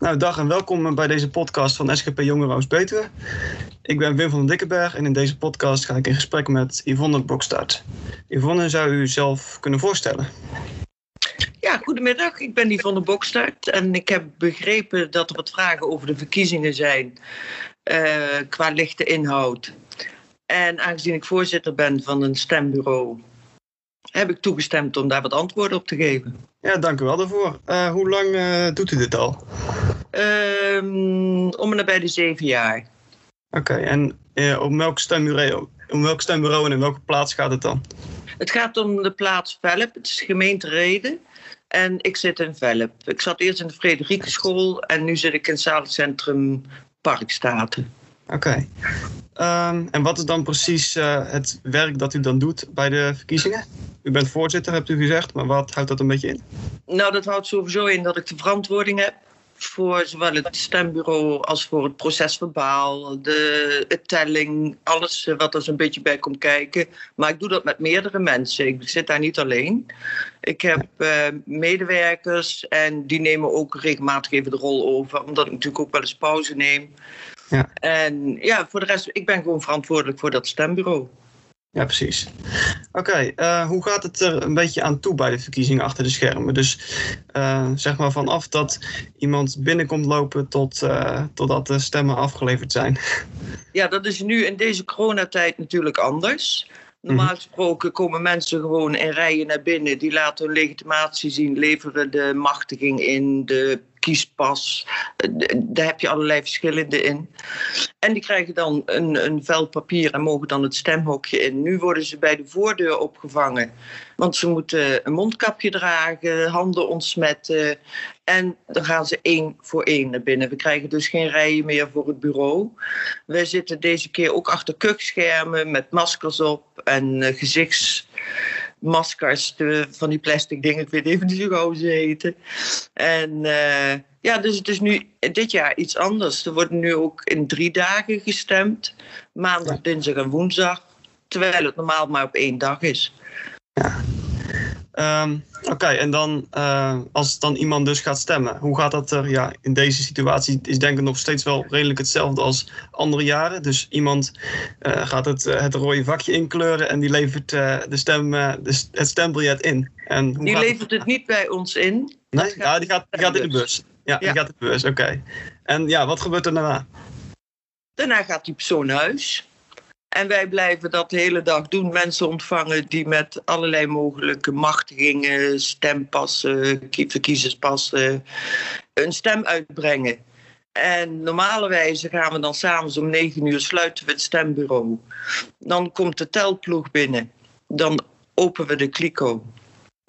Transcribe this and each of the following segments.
Nou, dag en welkom bij deze podcast van SGP Jongeren Oost Betuwe. Ik ben Wim van den Dikkenberg en in deze podcast ga ik in gesprek met Yvonne Bokstaart. Yvonne, zou u zelf kunnen voorstellen? Ja, goedemiddag. Ik ben Yvonne Bokstaart en ik heb begrepen dat er wat vragen over de verkiezingen zijn uh, qua lichte inhoud. En aangezien ik voorzitter ben van een stembureau, heb ik toegestemd om daar wat antwoorden op te geven. Ja, dank u wel daarvoor. Uh, hoe lang uh, doet u dit al? Um, om en bij de zeven jaar. Oké, okay, en uh, op welk stembureau, om welk stembureau en in welke plaats gaat het dan? Het gaat om de plaats Velp, het is gemeente Reden. En ik zit in Velp. Ik zat eerst in de Frederike School en nu zit ik in het zalencentrum Parkstaten. Oké. Okay. Um, en wat is dan precies uh, het werk dat u dan doet bij de verkiezingen? U bent voorzitter, hebt u gezegd, maar wat houdt dat een beetje in? Nou, dat houdt sowieso in dat ik de verantwoording heb voor zowel het stembureau als voor het procesverbaal, de, telling, alles eh, wat er zo'n beetje bij komt kijken. Maar ik doe dat met meerdere mensen. Ik zit daar niet alleen. Ik heb uh, medewerkers en die nemen ook regelmatig even de rol over, omdat ik natuurlijk ook wel eens pauze neem. Ja. En ja, voor de rest, ik ben gewoon verantwoordelijk voor dat stembureau. Ja, precies. Oké, okay, uh, hoe gaat het er een beetje aan toe bij de verkiezingen achter de schermen? Dus uh, zeg maar vanaf dat iemand binnenkomt lopen tot, uh, totdat de stemmen afgeleverd zijn. Ja, dat is nu in deze coronatijd natuurlijk anders. Normaal gesproken komen mensen gewoon in rijen naar binnen. Die laten hun legitimatie zien, leveren de machtiging in, de kiespas. Daar heb je allerlei verschillende in. En die krijgen dan een, een vel papier en mogen dan het stemhokje in. Nu worden ze bij de voordeur opgevangen. Want ze moeten een mondkapje dragen, handen ontsmetten. En dan gaan ze één voor één naar binnen. We krijgen dus geen rijen meer voor het bureau. Wij zitten deze keer ook achter kuchschermen met maskers op en uh, gezichts maskers, van die plastic dingen. Ik weet even niet hoe ze heten. En uh, ja, dus het is nu dit jaar iets anders. Er wordt nu ook in drie dagen gestemd. Maandag, dinsdag en woensdag. Terwijl het normaal maar op één dag is. Um, Oké, okay, en dan uh, als dan iemand dus gaat stemmen, hoe gaat dat er? Ja, in deze situatie is denk ik nog steeds wel redelijk hetzelfde als andere jaren. Dus iemand uh, gaat het, uh, het rode vakje inkleuren en die levert de stem, de, het stembiljet in. En hoe die levert het, het, niet bij ons in. Nee, ja, die gaat, die gaat in de bus. Ja, die gaat in de bus, oké. Okay. En ja, wat gebeurt er daarna? Daarna gaat die persoon naar huis. En wij blijven dat de hele dag doen. Mensen ontvangen die met allerlei mogelijke machtigingen, stempassen, verkiezerspassen, een stem uitbrengen. En normalerwijze gaan we dan s'avonds om negen uur sluiten we het stembureau. Dan komt de telploeg binnen. Dan openen we de kliko.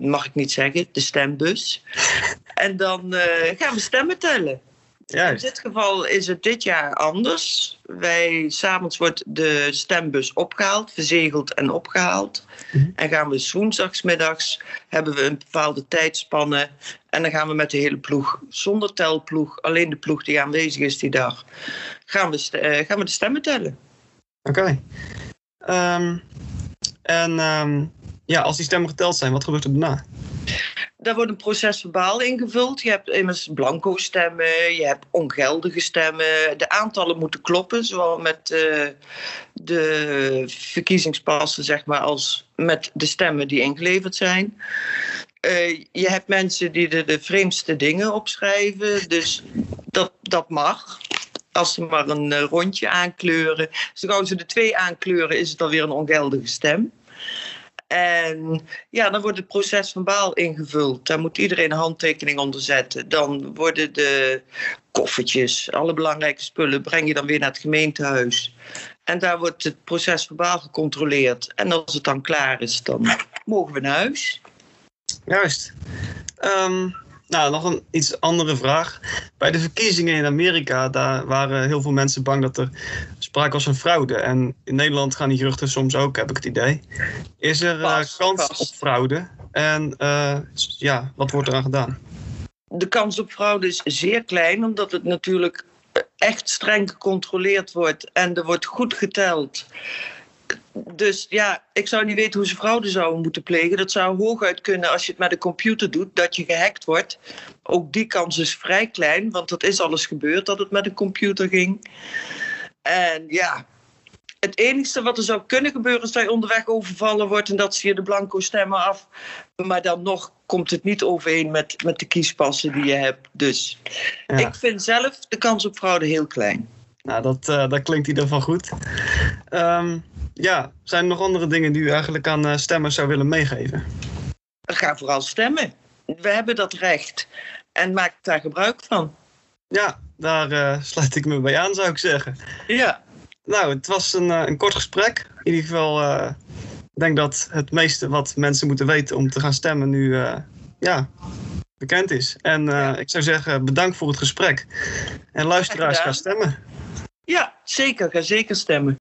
Mag ik niet zeggen, de stembus. En dan uh, gaan we stemmen tellen. In dit geval is het dit jaar anders. Wij, s'avonds wordt de stembus opgehaald, verzegeld en opgehaald. Mm-hmm. En gaan we woensdagsmiddags, hebben we een bepaalde tijdspanne. En dan gaan we met de hele ploeg, zonder telploeg, alleen de ploeg die aanwezig is die dag, gaan we, uh, gaan we de stemmen tellen. Oké. Okay. Um, en um, ja, als die stemmen geteld zijn, wat gebeurt er daarna? Daar wordt een procesverbaal ingevuld. Je hebt immers blanco stemmen, je hebt ongeldige stemmen. De aantallen moeten kloppen, zowel met uh, de verkiezingspassen, zeg maar, als met de stemmen die ingeleverd zijn. Uh, je hebt mensen die er de vreemdste dingen opschrijven, dus dat, dat mag. Als ze maar een uh, rondje aankleuren. Zo ze de twee aankleuren, is het alweer een ongeldige stem. En ja, dan wordt het proces verbaal ingevuld. Daar moet iedereen een handtekening onder zetten. Dan worden de koffertjes, alle belangrijke spullen, breng je dan weer naar het gemeentehuis. En daar wordt het proces verbaal gecontroleerd. En als het dan klaar is, dan mogen we naar huis. Juist. Um, nou, nog een iets andere vraag. Bij de verkiezingen in Amerika, daar waren heel veel mensen bang dat er sprake was van fraude. En in Nederland gaan die geruchten soms ook, heb ik het idee. Is er uh, kans op fraude? En uh, ja, wat wordt eraan gedaan? De kans op fraude is zeer klein, omdat het natuurlijk echt streng gecontroleerd wordt en er wordt goed geteld dus ja, ik zou niet weten hoe ze fraude zouden moeten plegen. Dat zou hooguit kunnen als je het met een computer doet, dat je gehackt wordt. Ook die kans is vrij klein, want dat is alles gebeurd dat het met een computer ging. En ja, het enige wat er zou kunnen gebeuren is dat je onderweg overvallen wordt en dat ze je de blanco stemmen af. Maar dan nog komt het niet overeen met, met de kiespassen die je hebt. Dus Ja. ik vind zelf de kans op fraude heel klein. Nou, dat, eh, dat klinkt in ieder geval goed. Ehm, ja, zijn er nog andere dingen die u eigenlijk aan eh, stemmers zou willen meegeven? Ga vooral stemmen. We hebben dat recht. En maak daar gebruik van. Ja, daar eh, sluit ik me bij aan, zou ik zeggen. Ja. Nou, het was een, eh, een kort gesprek. In ieder geval, eh, ik denk dat het meeste wat mensen moeten weten om te gaan stemmen nu ja, bekend is. En Ja. ik zou zeggen, bedankt voor het gesprek. En luisteraars, gedaan. stemmen. Ja, zeker. Ga zeker stemmen.